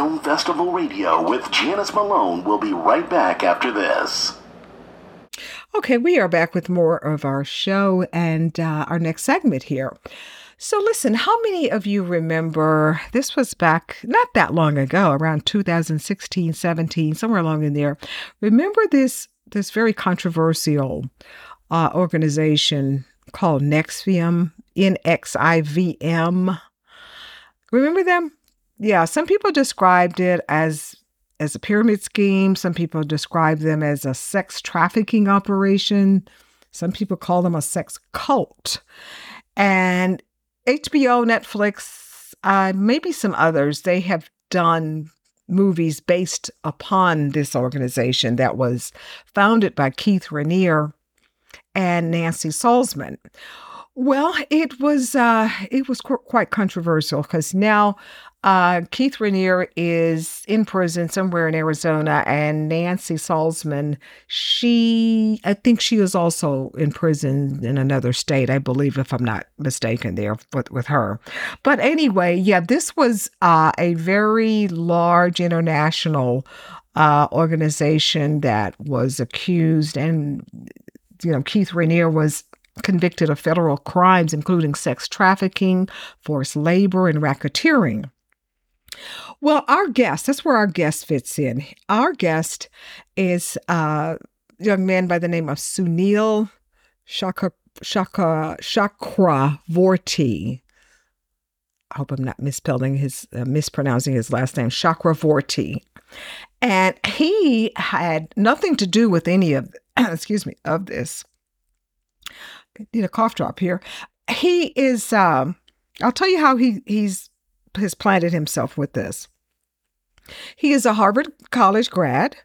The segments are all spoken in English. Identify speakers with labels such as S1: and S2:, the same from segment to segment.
S1: Film Festival Radio with Janice Malone will be right back after this.
S2: Okay, we are back with more of our show and uh, our next segment here. So, listen, how many of you remember this was back not that long ago, around 2016, 17, somewhere along in there? Remember this this very controversial uh, organization called NXIVM, NXIVM. Remember them? Yeah, some people described it as as a pyramid scheme. Some people describe them as a sex trafficking operation. Some people call them a sex cult. And HBO, Netflix, uh, maybe some others, they have done movies based upon this organization that was founded by Keith Raniere and Nancy Salzman. Well, it was uh, it was qu- quite controversial because now uh, Keith Raniere is in prison somewhere in Arizona, and Nancy Salzman, she, I think she is also in prison in another state, I believe, if I'm not mistaken, there with, with her. But anyway, yeah, this was uh, a very large international uh, organization that was accused, and, you know, Keith Raniere was convicted of federal crimes, including sex trafficking, forced labor, and racketeering. Well, our guest, that's where our guest fits in. Our guest is a young man by the name of Suneel Shaka, Shaka, Chakravorty. I hope I'm not misspelling his, uh, mispronouncing his last name, Chakravorty. And he had nothing to do with any of, excuse me, of this. I need a cough drop here. He is, um, I'll tell you how he, he's has planted himself with this. He is a Harvard College grad,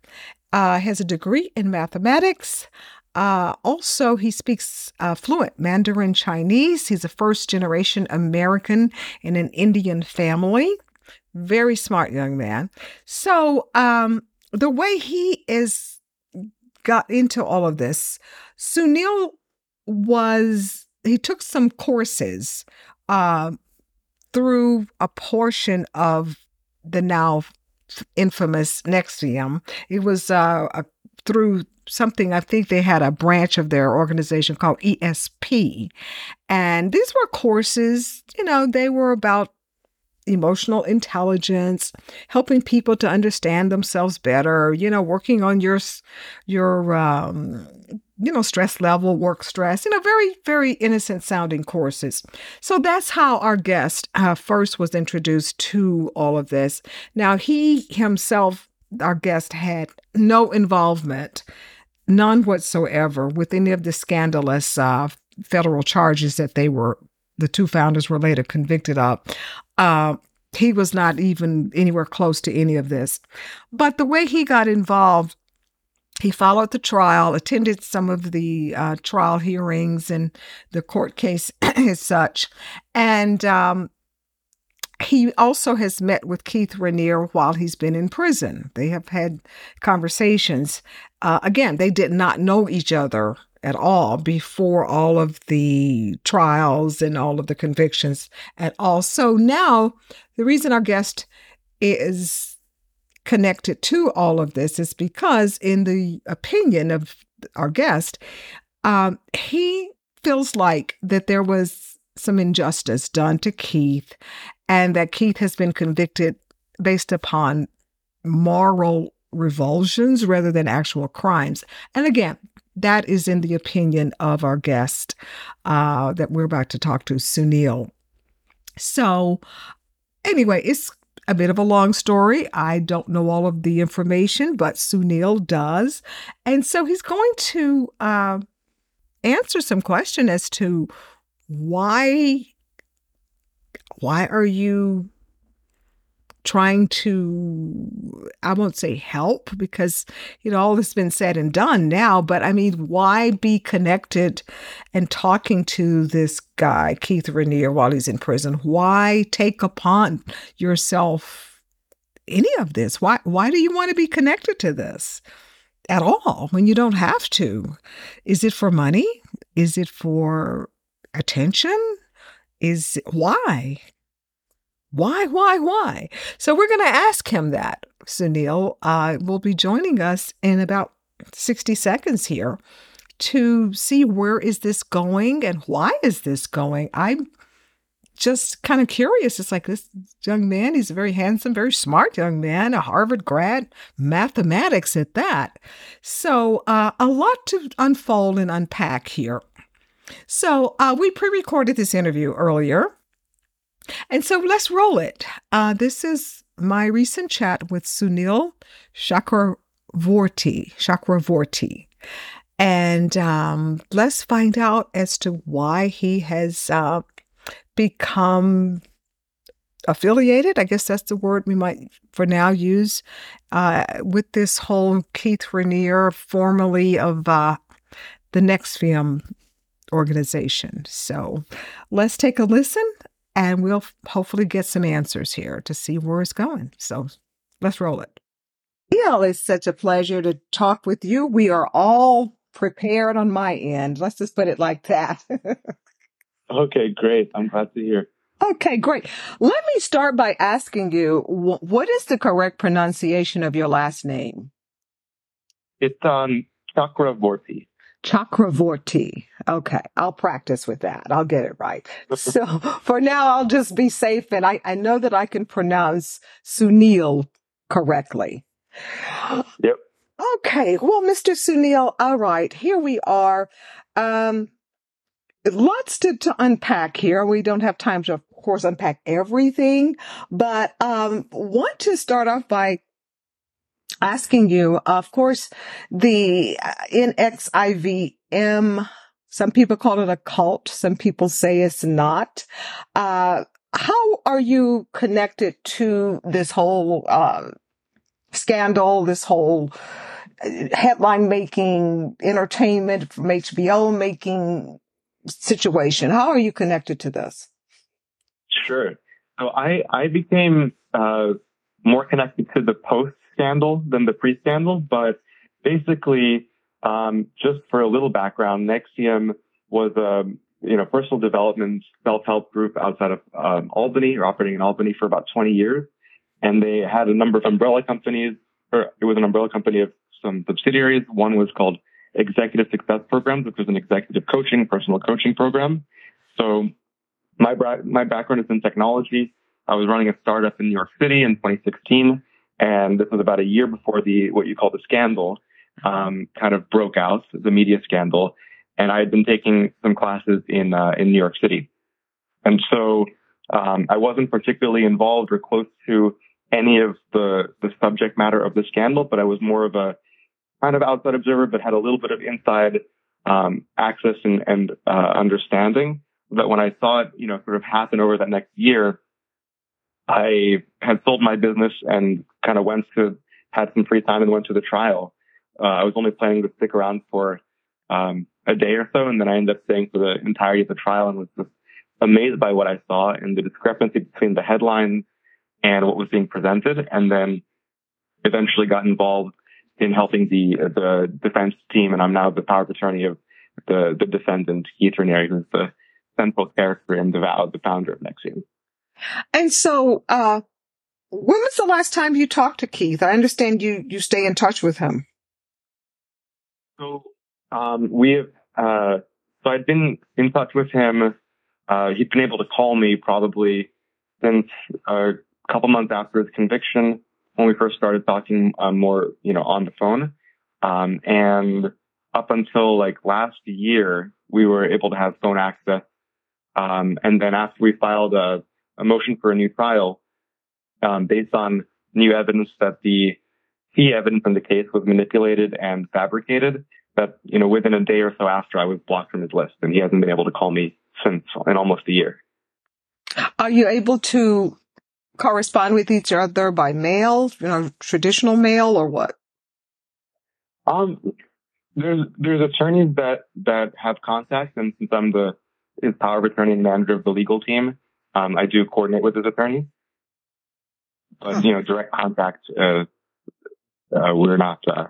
S2: uh, has a degree in mathematics. Uh, also, he speaks uh, fluent Mandarin Chinese. He's a first generation American in an Indian family. Very smart young man. So, um, the way he is got into all of this, Suneel was, he took some courses uh, through a portion of the now infamous NXIVM. It was uh, a, through something, I think they had a branch of their organization called ESP. And these were courses, you know, they were about emotional intelligence, helping people to understand themselves better, you know, working on your your um, you know, stress level, work stress, you know, very, very innocent sounding courses. So that's how our guest uh, first was introduced to all of this. Now, he himself, our guest, had no involvement, none whatsoever, with any of the scandalous uh, federal charges that they were, the two founders were later convicted of. Uh, he was not even anywhere close to any of this. But the way he got involved he followed the trial, attended some of the uh, trial hearings and the court case as such. And um, he also has met with Keith Raniere while he's been in prison. They have had conversations. Uh, again, they did not know each other at all before all of the trials and all of the convictions at all. So now, the reason our guest is connected to all of this is because, in the opinion of our guest, um, he feels like that there was some injustice done to Keith and that Keith has been convicted based upon moral revulsions rather than actual crimes. And again, that is in the opinion of our guest uh, that we're about to talk to, Suneel. So, anyway, it's a bit of a long story. I don't know all of the information, but Suneel does. And so he's going to uh, answer some question as to why why are you trying to i won't say help because you know all has been said and done now but i mean why be connected and talking to this guy keith raniere while he's in prison? Why take upon yourself any of this? Why why do you want to be connected to this at all when you don't have to? Is it for money? Is it for attention? Is why Why, why, why? So we're going to ask him that. Suneel uh, will be joining us in about 60 seconds here to see where is this going and why is this going. I'm just kind of curious. It's like this young man, he's a very handsome, very smart young man, a Harvard grad, mathematics at that. So, uh, a lot to unfold and unpack here. So, uh, we pre recorded this interview earlier. And so let's roll it. Uh, this is my recent chat with Suneel Chakravorty. Chakravorty. And um, let's find out as to why he has uh, become affiliated. I guess that's the word we might for now use uh, with this whole Keith Raniere, formerly of uh, the NXIVM organization. So let's take a listen and we'll hopefully get some answers here to see where it's going. So let's roll it. Neil, it's such a pleasure to talk with you. We are all prepared on my end. Let's just put it like that.
S3: okay, great. I'm glad to hear.
S2: Okay, great. Let me start by asking you what is the correct pronunciation of your last name?
S3: It's um, Chakravorty.
S2: Chakravorty. Okay, I'll practice with that. I'll get it right. so for now, I'll just be safe, and I, I know that I can pronounce Suneel correctly.
S3: Yep.
S2: Okay, well, Mr. Suneel, all right, here we are. Um, lots to, to unpack here. We don't have time to, of course, unpack everything, but um, want to start off by asking you, of course, the uh, NXIVM, some people call it a cult. Some people say it's not. Uh, how are you connected to this whole, uh, scandal, this whole uh, headline making, entertainment from HBO making situation? How are you connected to this?
S3: Sure. So I, I became, uh, more connected to the post scandal than the pre-scandal, but basically, um, just for a little background, NXIVM was a you know personal development self-help group outside of um, Albany, or operating in Albany for about 20 years, and they had a number of umbrella companies, or it was an umbrella company of some subsidiaries. One was called Executive Success Programs, which was an executive coaching, personal coaching program. So my my background is in technology. I was running a startup in New York City in 2016 and this was about a year before the what you call the scandal um, kind of broke out, the media scandal. And I had been taking some classes in uh, in New York City, and so um, I wasn't particularly involved or close to any of the the subject matter of the scandal, but I was more of a kind of outside observer, but had a little bit of inside um, access and, and uh, understanding. That when I saw it, you know, sort of happen over that next year, I had sold my business and kind of went to, had some free time and went to the trial. Uh, I was only planning to stick around for, um, a day or so. And then I ended up staying for the entirety of the trial and was just amazed by what I saw and the discrepancy between the headline and what was being presented. And then eventually got involved in helping the, the defense team. And I'm now the power of attorney of the, the defendant, Keith Raniere, who's the central character and the, the founder of NXIVM.
S2: And so, uh, when was the last time you talked to Keith? I understand you, you stay in touch with him.
S3: So, um, we have, uh, so I'd been in touch with him. Uh, he'd been able to call me probably since a couple months after his conviction when we first started talking uh, more, you know, on the phone. Um, and up until like last year, we were able to have phone access. Um, and then after we filed a a motion for a new trial um, based on new evidence that the key evidence in the case was manipulated and fabricated. That you know, within a day or so after, I was blocked from his list, and he hasn't been able to call me since in almost a year.
S2: Are you able to correspond with each other by mail, you know, traditional mail, or what?
S3: Um, there's there's attorneys that that have contacts, and since I'm the his power of attorney and manager of the legal team, um, I do coordinate with his attorney, but you know, direct contact, uh, uh, we're not, uh,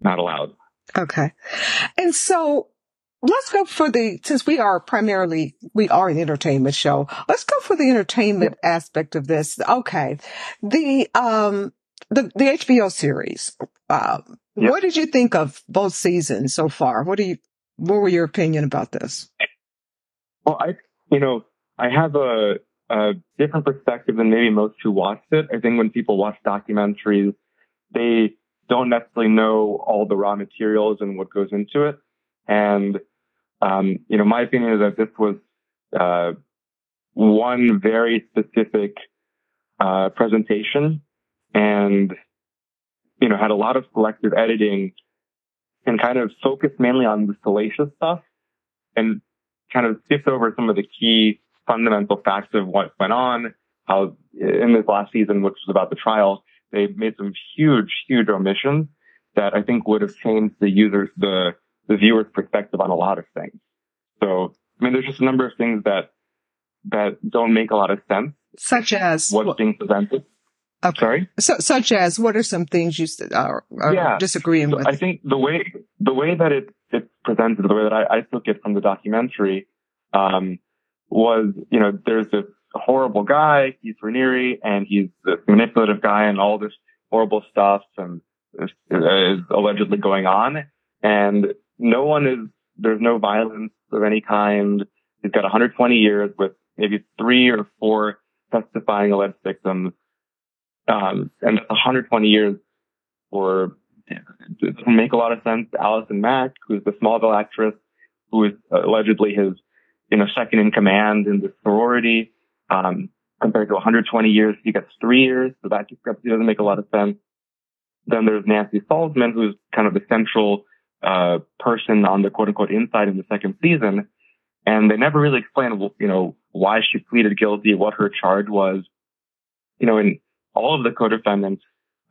S3: not allowed.
S2: Okay. And so let's go for the since we are primarily we are an entertainment show. Let's go for the entertainment aspect of this. Okay, the um the the HBO series. Um,
S3: Yep.
S2: What did you think of both seasons so far? What do you what were your opinion about this?
S3: Well, I, you know, I have a, a different perspective than maybe most who watched it. I think when people watch documentaries, they don't necessarily know all the raw materials and what goes into it. And, um, you know, my opinion is that this was, uh, one very specific, uh, presentation and, you know, had a lot of selective editing and kind of focused mainly on the salacious stuff and kind of skipped over some of the key fundamental facts of what went on, how in this last season, which was about the trial, they made some huge, huge omissions that I think would have changed the users, the, the viewer's perspective on a lot of things. So, I mean, there's just a number of things that, that don't make a lot of sense.
S2: Such as
S3: What's being presented.
S2: okay.
S3: Sorry?
S2: So, such as what are some things you are, are
S3: Yeah.
S2: disagreeing
S3: So
S2: with?
S3: I think the way the way that it it's presented, the way that I, I took it from the documentary, um, was you know there's this horrible guy, Keith Raniere, and he's this manipulative guy, and all this horrible stuff and is, is allegedly going on, and no one is there's no violence of any kind. He's got 120 years with maybe three or four testifying alleged victims, um, and that's 120 years for it doesn't make a lot of sense. Allison Mack, who's the Smallville actress, who is allegedly his, you know, second in command in the sorority, um, compared to 120 years, he gets three years. So that discrepancy doesn't make a lot of sense. Then there's Nancy Salzman, who's kind of the central, uh, person on the quote unquote inside in the second season. And they never really explain, you know, why she pleaded guilty, what her charge was. You know, in all of the co-defendants,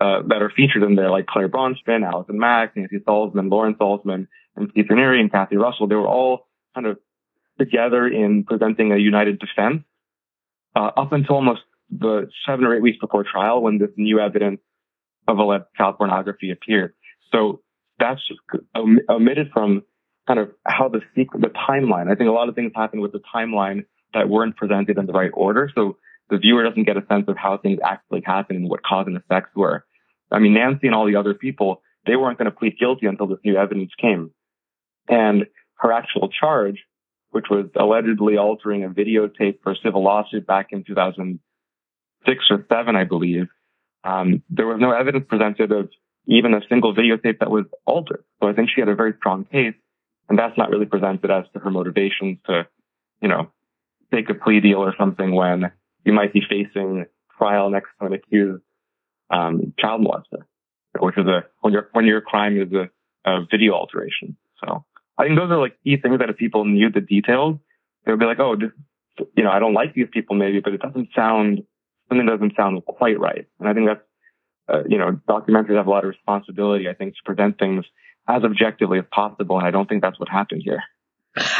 S3: uh, that are featured in there, like Clare Bronfman, Allison Mack, Nancy Salzman, Lauren Salzman, and Steve Raniere and Kathy Russell, they were all kind of together in presenting a united defense uh, up until almost the seven or eight weeks before trial when this new evidence of alleged child pornography appeared. So that's just om- omitted from kind of how the sequ- the timeline. I think a lot of things happened with the timeline that weren't presented in the right order. So the viewer doesn't get a sense of how things actually happened and what cause and effects were. I mean, Nancy and all the other people, they weren't going to plead guilty until this new evidence came. And her actual charge, which was allegedly altering a videotape for a civil lawsuit back in 2006 or seven, I believe, um, there was no evidence presented of even a single videotape that was altered. So I think she had a very strong case, and that's not really presented as to her motivations to, you know, take a plea deal or something when you might be facing trial next to an accused um, child molester, which is a when your when your crime is a, a video alteration. So I think those are like key things that if people knew the details, they would be like, oh, this, you know, I don't like these people maybe, but it doesn't sound something doesn't sound quite right. And I think that's uh, you know, documentaries have a lot of responsibility, I think, to present things as objectively as possible. And I don't think that's what happened here.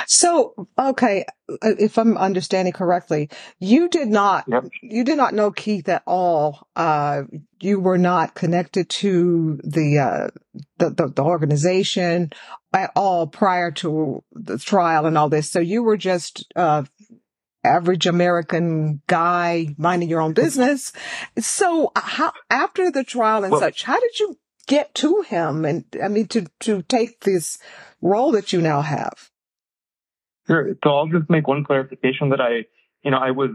S2: So, okay, uh, if I'm understanding correctly, you did not,
S3: Yep.
S2: you did not know Keith at all. Uh, you were not connected to the, uh, the, the, the organization at all prior to the trial and all this. So you were just, uh, average American guy minding your own business. So how, after the trial and
S3: Well-
S2: such, how did you get to him? And I mean, to, to take this role that you now have?
S3: Sure. So I'll just make one clarification that I, you know, I was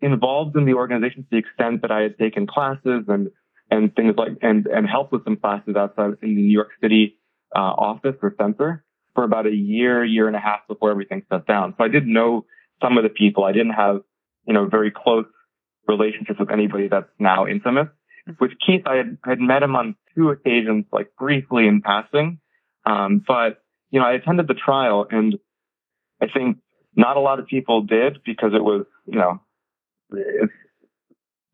S3: involved in the organization to the extent that I had taken classes and, and things like, and, and helped with some classes outside in New York City, uh, office or center for about a year, year and a half before everything shut down. So I did know some of the people. I didn't have, you know, very close relationships with anybody that's now infamous. With Keith, I had, I had met him on two occasions, like briefly in passing. Um, but, you know, I attended the trial and I think not a lot of people did because it was, you know, the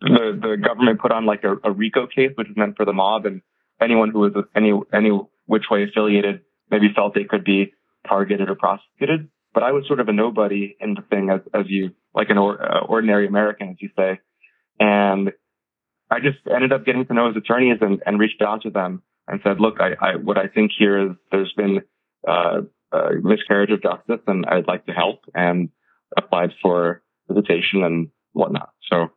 S3: the government put on like a, a RICO case, which is meant for the mob, and anyone who was any any which way affiliated maybe felt they could be targeted or prosecuted. But I was sort of a nobody in the thing, as as you like an or, uh, ordinary American, as you say, and I just ended up getting to know his attorneys and, and reached out to them and said, look, I, I what I think here is there's been uh, a miscarriage of justice and I'd like to help and applied for visitation and whatnot. So,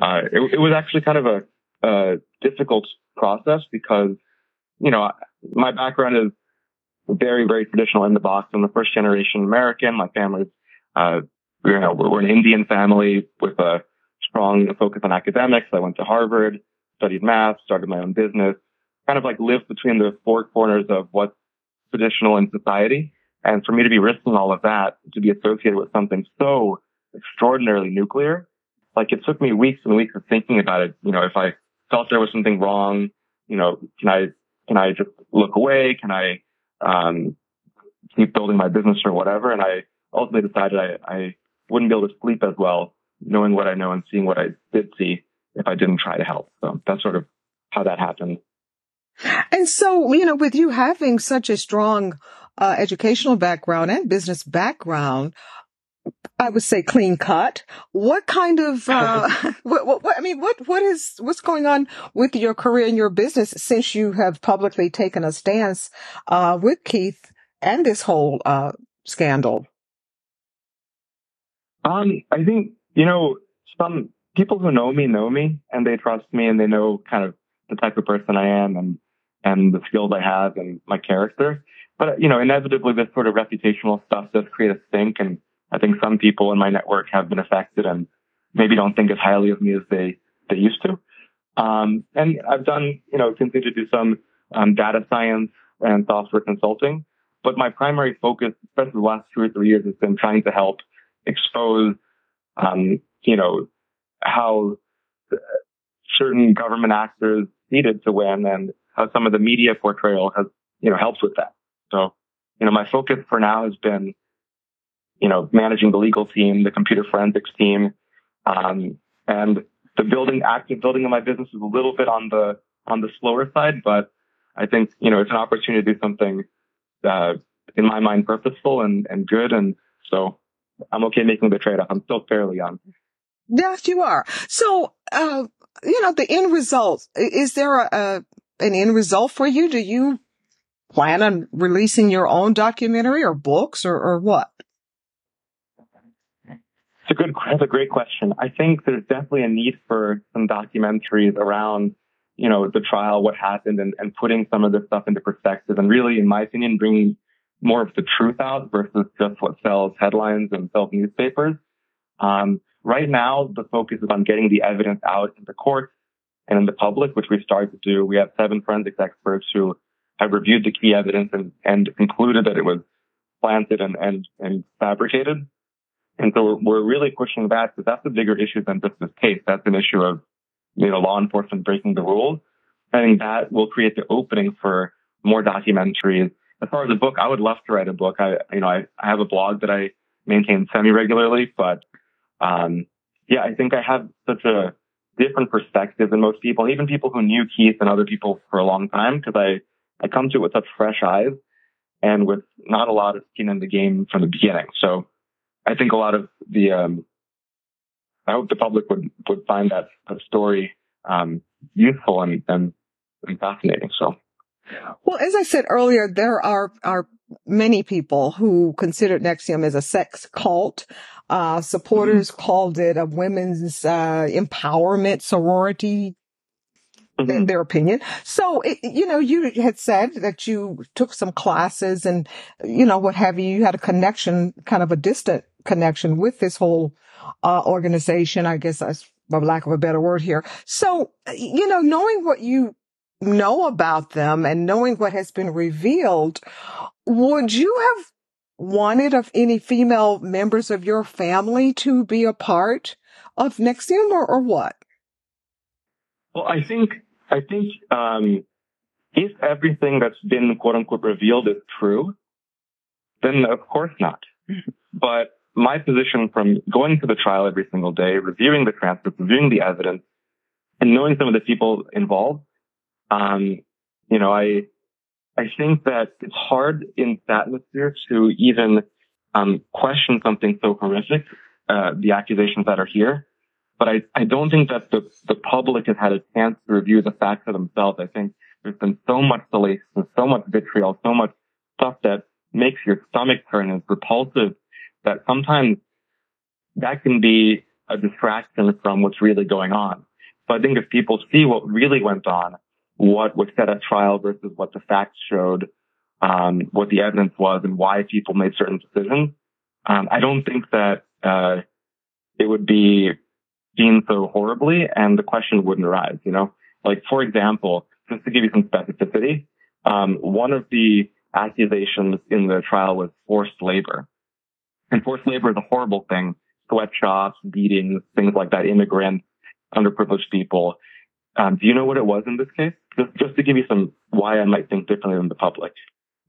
S3: uh, it, it was actually kind of a, a difficult process because, you know, my background is very, very traditional in the box. I'm the first generation American. My family's, uh, you know, we're an Indian family with a strong focus on academics. I went to Harvard, studied math, started my own business, kind of like lived between the four corners of what's traditional in society. And for me to be risking all of that to be associated with something so extraordinarily nuclear, like it took me weeks and weeks of thinking about it. You know, if I felt there was something wrong, you know, can I, can I just look away? Can I, um, keep building my business or whatever? And I ultimately decided I, I wouldn't be able to sleep as well knowing what I know and seeing what I did see if I didn't try to help. So that's sort of how that happened.
S2: And so, you know, with you having such a strong uh, educational background and business background, I would say clean cut. What kind of, uh, what, what, what, I mean, what, what is, what's going on with your career and your business since you have publicly taken a stance, uh, with Keith and this whole, uh, scandal?
S3: Um, I think, you know, some people who know me know me and they trust me and they know kind of the type of person I am and, and the skills I have and my character. But, you know, inevitably this sort of reputational stuff does create a stink. And I think some people in my network have been affected and maybe don't think as highly of me as they, they used to. Um, and I've done, you know, continue to do some, um, data science and software consulting. But my primary focus, especially the last two or three years, has been trying to help expose, um, you know, how certain government actors needed to win and how some of the media portrayal has, you know, helps with that. So, you know, my focus for now has been, you know, managing the legal team, the computer forensics team, um, and the building, active building of my business is a little bit on the, on the slower side, but I think, you know, it's an opportunity to do something, uh, in my mind, purposeful and, and good. And so I'm okay making the trade off. I'm still fairly young.
S2: Yes, you are. So, uh, you know, the end result, is there a, a, an end result for you? Do you plan on releasing your own documentary or books or, or what?
S3: It's a good, that's a great question. I think there's definitely a need for some documentaries around, you know, the trial, what happened and, and putting some of this stuff into perspective and really, in my opinion, bringing more of the truth out versus just what sells headlines and sells newspapers. Um, right now, the focus is on getting the evidence out in the courts and in the public, which we've started to do. We have seven forensics experts who have reviewed the key evidence and, and concluded that it was planted and, and, and fabricated. And so we're, really pushing back because that's a bigger issue than just this case. That's an issue of, you know, law enforcement breaking the rules. I think that will create the opening for more documentaries as far as a book, I would love to write a book. I, you know, I, I have a blog that I maintain semi regularly, but, um, yeah, I think I have such a different perspective than most people, even people who knew Keith and other people for a long time, because I, I come to it with such fresh eyes and with not a lot of skin in the game from the beginning. So I think a lot of the, um, I hope the public would, would find that, that story, um, useful and, and, and fascinating. So.
S2: Well, as I said earlier, there are, are many people who considered NXIVM as a sex cult. Uh, supporters mm-hmm. called it a women's, uh, empowerment sorority. Mm-hmm. In their opinion. So, it, you know, you had said that you took some classes and, you know, what have you. You had a connection, kind of a distant connection with this whole, uh, organization. I guess that's for lack of a better word here. So, you know, knowing what you know about them and knowing what has been revealed, would you have wanted of any female members of your family to be a part of NXIVM or, or what?
S3: Well, I think, I think, um, if everything that's been quote unquote revealed is true, then of course not. but my position from going to the trial every single day, reviewing the transcripts, reviewing the evidence, and knowing some of the people involved, um, you know, I, I think that it's hard in that atmosphere to even, um, question something so horrific, uh, the accusations that are here. But I, I don't think that the, the public has had a chance to review the facts for themselves. I think there's been so much delay, so much vitriol, so much stuff that makes your stomach turn and is repulsive that sometimes that can be a distraction from what's really going on. So I think if people see what really went on, what was said at trial versus what the facts showed, um, what the evidence was and why people made certain decisions, um, I don't think that, uh, it would be seen so horribly and the question wouldn't arise, you know? Like, for example, just to give you some specificity, um, one of the accusations in the trial was forced labor. And forced labor is a horrible thing. Sweatshops, beatings, things like that, immigrants, underprivileged people. Um, do you know what it was in this case? Just, just to give you some why I might think differently than the public.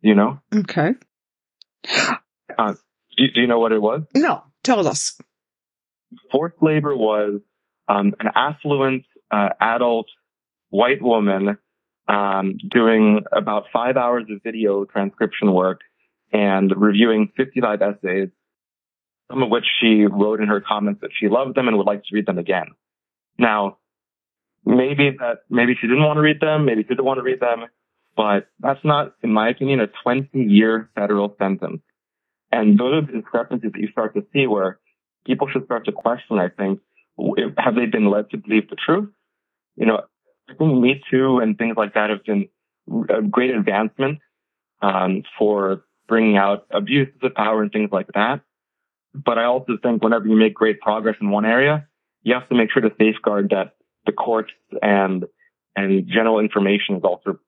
S3: Do you know?
S2: Okay.
S3: Uh, do, do you know what it was?
S2: No, tell us.
S3: Forced labor was um, an affluent uh, adult white woman um, doing about five hours of video transcription work and reviewing 55 essays, some of which she wrote in her comments that she loved them and would like to read them again. Now, maybe that, maybe she didn't want to read them, maybe she didn't want to read them, but that's not, in my opinion, a 20 year federal sentence. And those are the discrepancies that you start to see where people should start to question, I think, have they been led to believe the truth? You know, I think Me Too and things like that have been a great advancement um, for bringing out abuses of power and things like that. But I also think whenever you make great progress in one area, you have to make sure to safeguard that the courts and and general information is also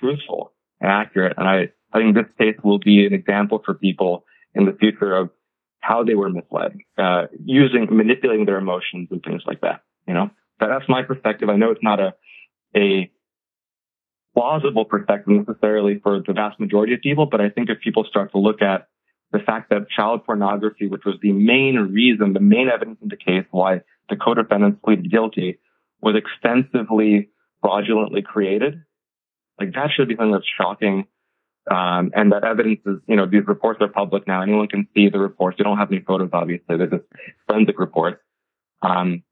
S3: truthful and accurate. And I, I think this case will be an example for people in the future of how they were misled, uh, using, manipulating their emotions and things like that. You know, that, that's my perspective. I know it's not a, a plausible perspective necessarily for the vast majority of people, but I think if people start to look at the fact that child pornography, which was the main reason, the main evidence in the case why the co-defendants pleaded guilty, was extensively fraudulently created, like that should be something that's shocking. Um, and that evidence is, you know, these reports are public now. Anyone can see the reports. They don't have any photos, obviously. They're just forensic reports. Um,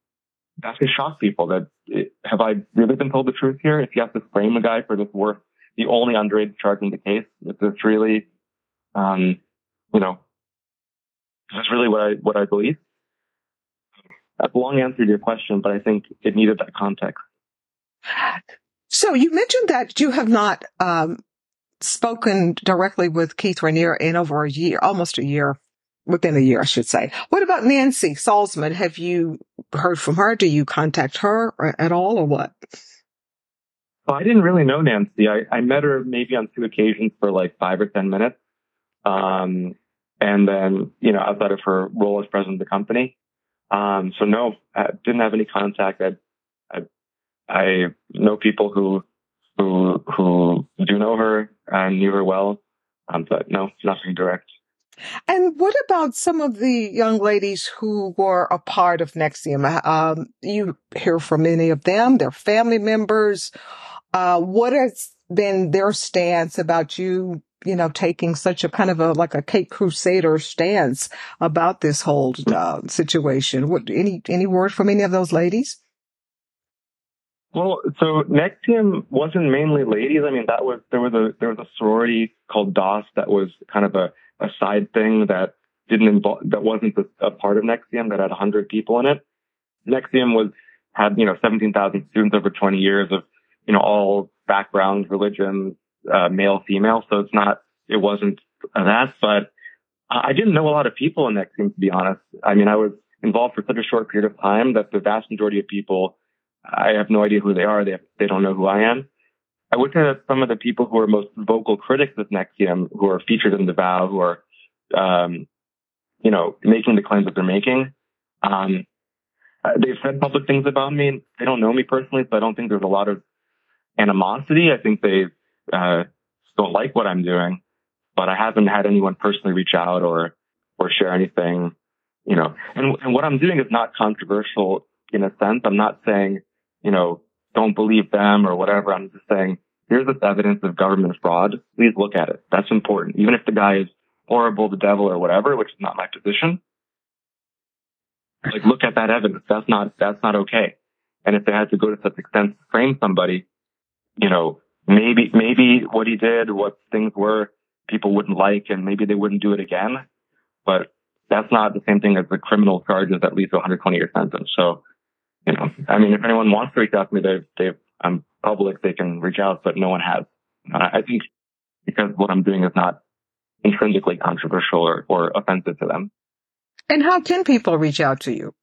S3: that should shock people that it, have I really been told the truth here? If you have to frame a guy for this worth the only underage charge in the case, is this really, um, you know, this is this really what I, what I believe? That's a long answer to your question, but I think it needed that context.
S2: So you mentioned that you have not um, spoken directly with Keith Raniere in over a year, almost a year, within a year, I should say. What about Nancy Salzman? Have you heard from her? Do you contact her at all or what?
S3: Well, I didn't really know Nancy. I, I met her maybe on two occasions for like five or 10 minutes. Um, and then, you know, outside of her role as president of the company. Um, so no, I didn't have any contact. I, I, I know people who, who, who do know her and knew her well. Um, but no, nothing direct.
S2: And what about some of the young ladies who were a part of NXIVM? Um, you hear from any of them, their family members. Uh, what has been their stance about you, you know, taking such a kind of a, like a Cape Crusader stance about this whole uh, situation? What, any, any word from any of those ladies?
S3: Well, so NXIVM wasn't mainly ladies. I mean, that was, there was a, there was a sorority called DOS that was kind of a, a side thing that didn't involve, that wasn't a, a part of NXIVM that had 100 people in it. NXIVM was, had, you know, 17,000 students over 20 years of, you know, all backgrounds, religions, uh, male, female. So it's not, it wasn't that, but I didn't know a lot of people in NXIVM, to be honest. I mean, I was involved for such a short period of time that the vast majority of people, I have no idea who they are. They, they don't know who I am. I would say that some of the people who are most vocal critics of NXIVM, who are featured in the vow, who are, um, you know, making the claims that they're making, um, they've said public things about me. They don't know me personally, so I don't think there's a lot of animosity. I think they uh, don't like what I'm doing, but I haven't had anyone personally reach out or or share anything, you know. And, and what I'm doing is not controversial in a sense. I'm not saying, you know, don't believe them or whatever. I'm just saying, here's this evidence of government fraud. Please look at it. That's important. Even if the guy is horrible, the devil or whatever, which is not my position. Like, look at that evidence. That's not, that's not okay. And if they had to go to such extent to frame somebody, you know, maybe, maybe what he did, what things were, people wouldn't like and maybe they wouldn't do it again. But that's not the same thing as the criminal charges that lead to 120 year sentence. So, you know, I mean, if anyone wants to reach out to me, they, they, I'm public, they can reach out, but no one has. I think because what I'm doing is not intrinsically controversial or, or offensive to them.
S2: And how can people reach out to you?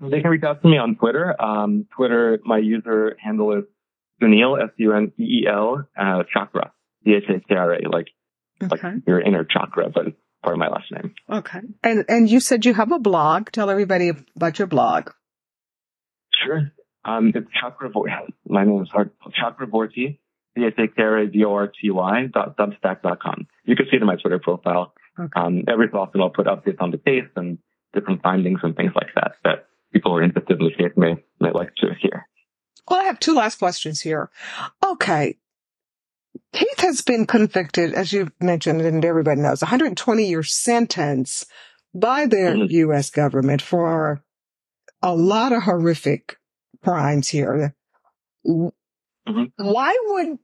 S3: They can reach out to me on Twitter. Um, Twitter, my user handle is Suneel, S-U-N-E-E-L, uh, Chakra, C-H-A-K-R-A, like, okay. like your inner chakra, but part of my last name.
S2: Okay. And, and you said you have a blog. Tell everybody about your blog.
S3: Sure. Um, it's Chakravorty. My name is hard. Chakravorty, C-H-A-K-R-A-V-O-R-T-Y dot substack dot com. You can see it in my Twitter profile. Okay. Um, every so often I'll put updates on the case and different findings and things like that that people who are interested in the case may, may like to hear.
S2: Well, I have two last questions here. Okay. Keith has been convicted, as you've mentioned, and everybody knows, 120 year sentence by the mm-hmm. U.S. government for a lot of horrific crimes here. Mm-hmm. Why would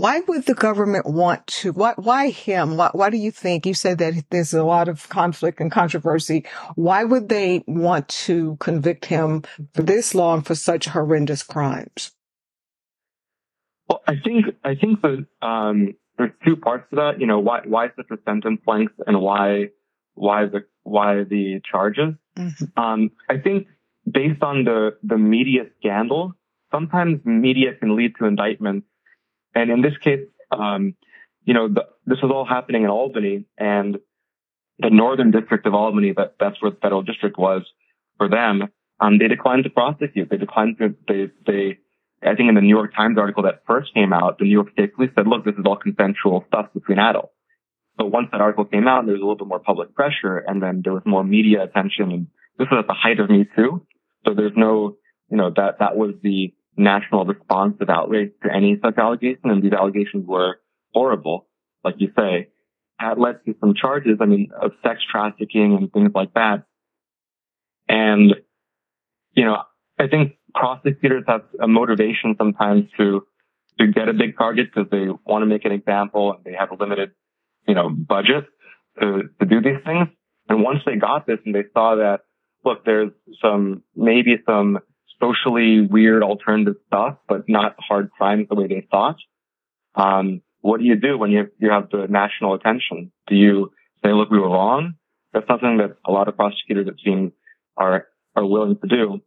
S2: why would the government want to? Why, why him? Why, why do you think you said that there's a lot of conflict and controversy? Why would they want to convict him for this long for such horrendous crimes?
S3: Well, I think I think that um, there's two parts to that. You know, why why such a sentence length and why why the why the charges? Mm-hmm. Um, I think based on the the media scandal, sometimes media can lead to indictments and in this case, um, you know, the, this was all happening in Albany and the Northern District of Albany, that, that's where the federal district was for them. Um, they declined to prosecute. They declined to, they, they, I think in the New York Times article that first came out, the New York State Police said, look, this is all consensual stuff between adults. But once that article came out, there was a little bit more public pressure and then there was more media attention and this was at the height of Me Too. So there's no, you know, that, that was the, national response of outrage to any such allegation, and these allegations were horrible, like you say. That led to some charges, I mean, of sex trafficking and things like that. And, you know, I think prosecutors have a motivation sometimes to, to get a big target because they want to make an example and they have a limited, you know, budget to, to do these things. And once they got this and they saw that, look, there's some, maybe some socially weird alternative stuff, but not hard crimes the way they thought. Um, what do you do when you, you have the national attention? Do you say, look, we were wrong? That's something that a lot of prosecutors, it seems, are, are willing to do.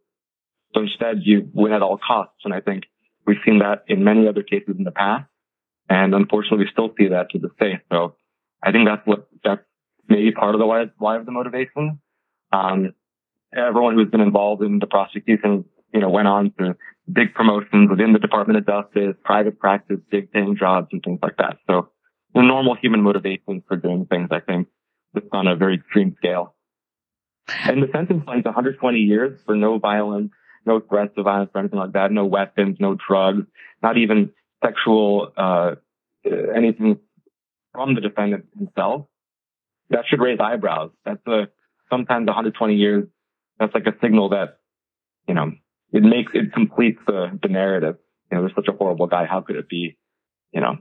S3: So instead, you win at all costs. And I think we've seen that in many other cases in the past. And unfortunately, we still see that to this day. So I think that's what, that's maybe part of the why, why of the motivation. Um, everyone who's been involved in the prosecution you know, went on to big promotions within the Department of Justice, private practice, big paying jobs and things like that. So the normal human motivations for doing things, I think, just on a very extreme scale. And the sentence length 120 years for no violence, no threats of violence or anything like that, no weapons, no drugs, not even sexual, uh, anything from the defendant himself. That should raise eyebrows. That's a, sometimes 120 years, that's like a signal that, you know, it makes it completes the the narrative. You know, there's such a horrible guy. How could it be? You know,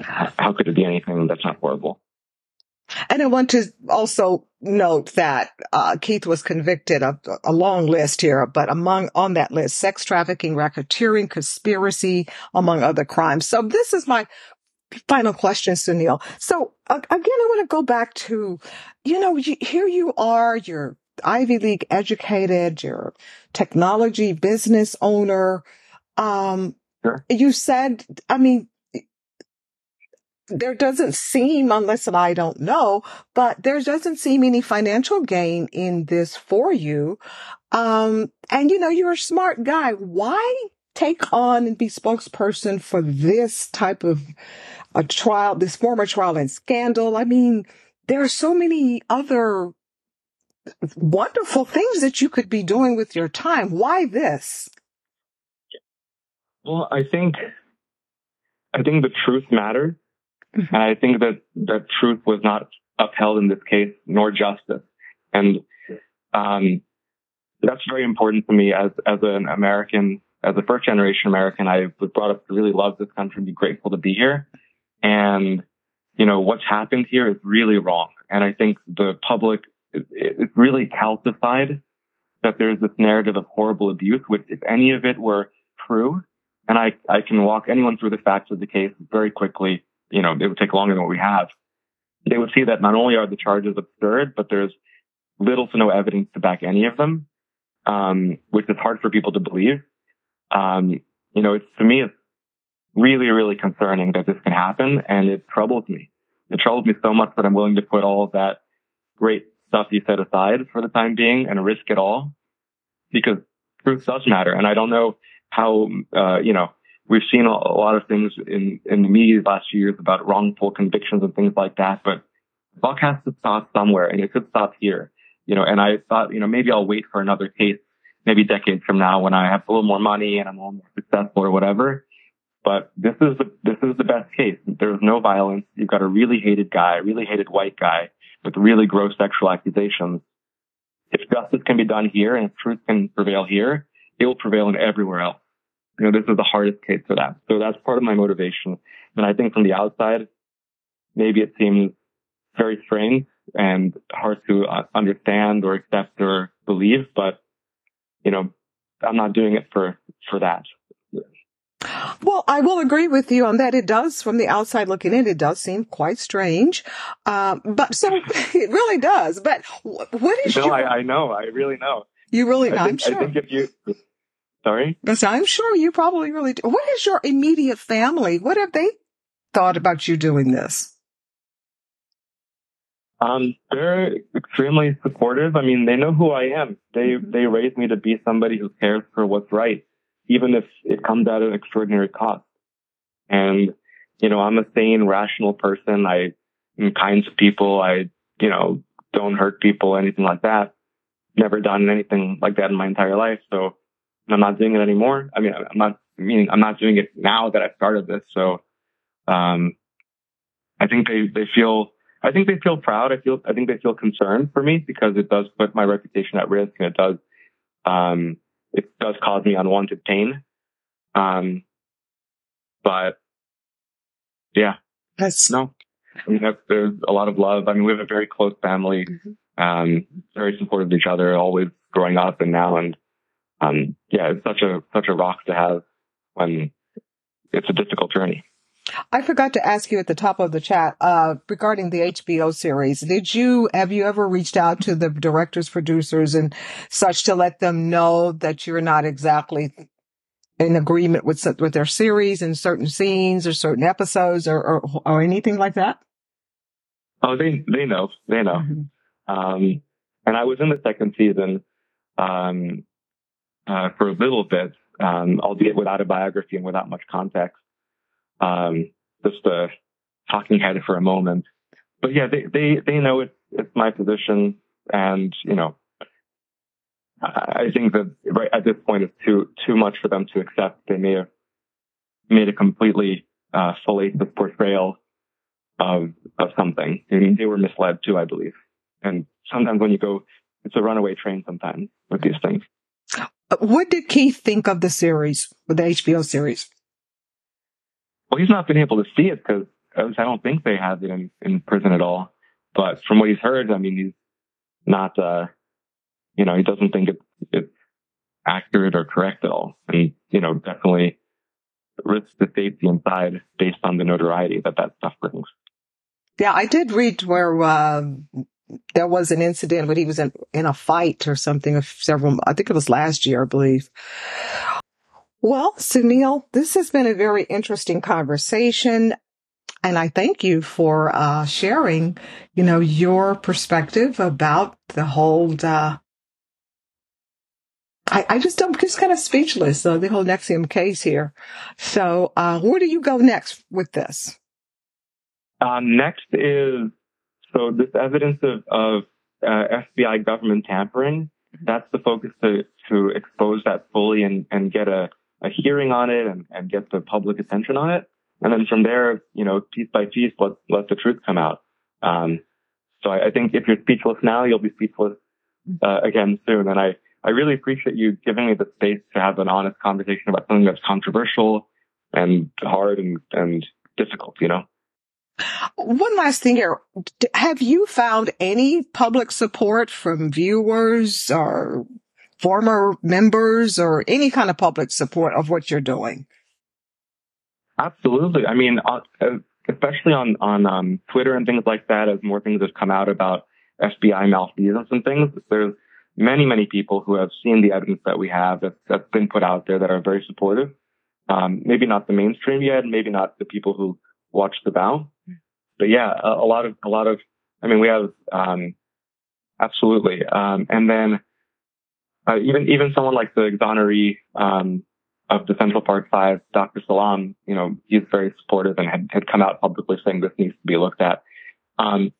S3: how could it be anything that's not horrible?
S2: And I want to also note that uh, Keith was convicted of a long list here, but among on that list, sex trafficking, racketeering, conspiracy, among other crimes. So this is my final question, Suneel. So uh, again, I want to go back to, you know, you, here you are, you're Ivy League educated, you're technology business owner. Um, sure. you said, I mean, there doesn't seem, unless I don't know, but there doesn't seem any financial gain in this for you. Um, and you know, you're a smart guy. Why take on and be spokesperson for this type of a trial, this former trial and scandal? I mean, there are so many other wonderful things that you could be doing with your time. Why this?
S3: Well, I think, I think the truth matters. Mm-hmm. And I think that that truth was not upheld in this case, nor justice. And, um, that's very important to me as, as an American, as a first generation American. I was brought up to really love this country and be grateful to be here. And you know, what's happened here is really wrong. And I think the public is, is really calcified that there's this narrative of horrible abuse, which if any of it were true, and I, I can walk anyone through the facts of the case very quickly, you know, it would take longer than what we have. They would see that not only are the charges absurd, but there's little to no evidence to back any of them, um, which is hard for people to believe. Um, you know, it's to me, it's really, really concerning that this can happen, and it troubles me. It troubles me so much that I'm willing to put all of that great stuff you set aside for the time being and risk it all because truth does matter. And I don't know how, uh, you know, we've seen a, a lot of things in, in the media the last few years about wrongful convictions and things like that, but the buck has to stop somewhere and it could stop here, you know, and I thought, you know, maybe I'll wait for another case, maybe decades from now when I have a little more money and I'm a little more successful or whatever. But this is the, this is the best case. There's no violence. You've got a really hated guy, really hated white guy with really gross sexual accusations. If justice can be done here and if truth can prevail here, it will prevail in everywhere else. You know, this is the hardest case for that. So that's part of my motivation. And I think from the outside, maybe it seems very strange and hard to uh, understand or accept or believe, but you know, I'm not doing it for, for that.
S2: Well, I will agree with you on that. It does, from the outside looking in, it does seem quite strange. Um, but so it really does. But what is
S3: no,
S2: your?
S3: I, I know. I really know.
S2: You really,
S3: I
S2: I'm
S3: think,
S2: sure.
S3: I think if you, sorry?
S2: Yes, I'm sure you probably really do. What is your immediate family? What have they thought about you doing this?
S3: Um, they're extremely supportive. I mean, they know who I am. They, they raised me to be somebody who cares for what's right, even if it comes at an extraordinary cost. And, you know, I'm a sane, rational person. I am kind to people. I, you know, don't hurt people, anything like that. Never done anything like that in my entire life. So I'm not doing it anymore. I mean, I'm not, meaning I'm not doing it now that I started this. So, um, I think they, they feel, I think they feel proud. I feel, I think they feel concerned for me because it does put my reputation at risk and it does, um, it does cause me unwanted pain. Um, but yeah,
S2: That's
S3: no, I mean, that's, there's a lot of love. I mean, we have a very close family,
S2: Mhm.
S3: um, very supportive of each other, always growing up and now. And, um, yeah, it's such a, such a rock to have when it's a difficult journey.
S2: I forgot to ask you at the top of the chat uh, regarding the HBO series. Did you have you ever reached out to the directors, producers, and such to let them know that you're not exactly in agreement with with their series and certain scenes or certain episodes or or, or anything like that?
S3: Oh, they, they know, they know.
S2: Mhm.
S3: Um, and I was in the second season, um, uh, for a little bit, um, albeit without a biography and without much context. Um, just a talking head for a moment. But yeah, they, they, they know it's, it's my position and, you know, I, think that right at this point it's too, too much for them to accept. They may have made a completely, uh, fallacious portrayal of, of something. They were misled too, I believe. And sometimes when you go, it's a runaway train sometimes with these things.
S2: What did Keith think of the series, the HBO series?
S3: Well, he's not been able to see it because I don't think they have it in, in prison at all. But from what he's heard, I mean, he's not, uh, you know, he doesn't think it's, it's accurate or correct at all. And, you know, definitely risks the safety inside based on the notoriety that that stuff brings.
S2: Yeah, I did read where uh, there was an incident when he was in, in a fight or something of several, I think it was last year, I believe. Well, Suneel, this has been a very interesting conversation. And I thank you for uh, sharing, you know, your perspective about the whole, uh, I, I just I'm just kind of speechless, uh, the whole NXIVM case here. So, uh, where do you go next with this?
S3: Um, next is so this evidence of, of uh, FBI government tampering. That's the focus to to expose that fully and and get a, a hearing on it and, and get the public attention on it. And then from there, you know, piece by piece, let let the truth come out. Um, so I, I think if you're speechless now, you'll be speechless uh, again soon. And I I really appreciate you giving me the space to have an honest conversation about something that's controversial and hard and and difficult. You know.
S2: One last thing here. Have you found any public support from viewers or former members or any kind of public support of what you're doing?
S3: Absolutely. I mean, uh, especially on on um, Twitter and things like that, as more things have come out about FBI malfeasance and things, there's many many people who have seen the evidence that we have that, that's been put out there that are very supportive. Um, maybe not the mainstream yet, maybe not the people who watch the bow, but yeah, a, a lot of a lot of. I mean, we have um, absolutely, um, and then uh, even even someone like the exoneree um, of the Central Park Five, Dr. Salaam, you know, he's very supportive and had, had come out publicly saying this needs to be looked at. Um,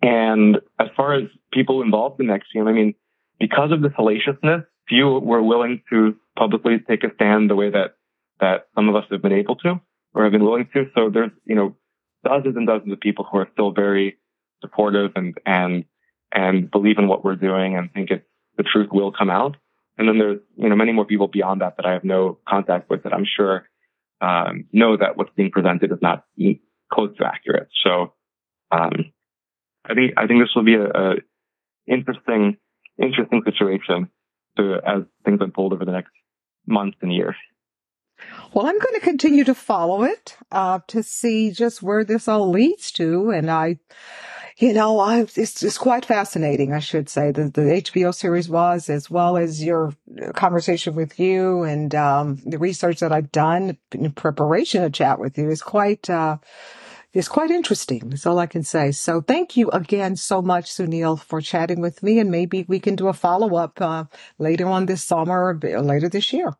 S3: and as far as people involved in NXIVM, I mean, because of the salaciousness, few were willing to publicly take a stand the way that that some of us have been able to or have been willing to. So there's, you know, dozens and dozens of people who are still very supportive and and and believe in what we're doing and think it's the truth will come out. And then there's, you know, many more people beyond that that I have no contact with that I'm sure um, know that what's being presented is not close to accurate. So um, I think I think this will be a, a interesting interesting situation to, as things unfold over the next months and years.
S2: Well, I'm going to continue to follow it uh, to see just where this all leads to, and I you know, I, it's, it's quite fascinating, I should say. The, the HBO series was, as well as your conversation with you and um, the research that I've done in preparation to chat with you is quite, uh, is quite interesting. That's all I can say. So thank you again so much, Suneel, for chatting with me. And maybe we can do a follow up uh, later on this summer or later this year.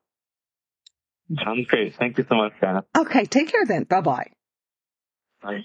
S3: Sounds great. Thank you so much, Janet.
S2: Okay. Take care then. Bye-bye.
S3: Bye.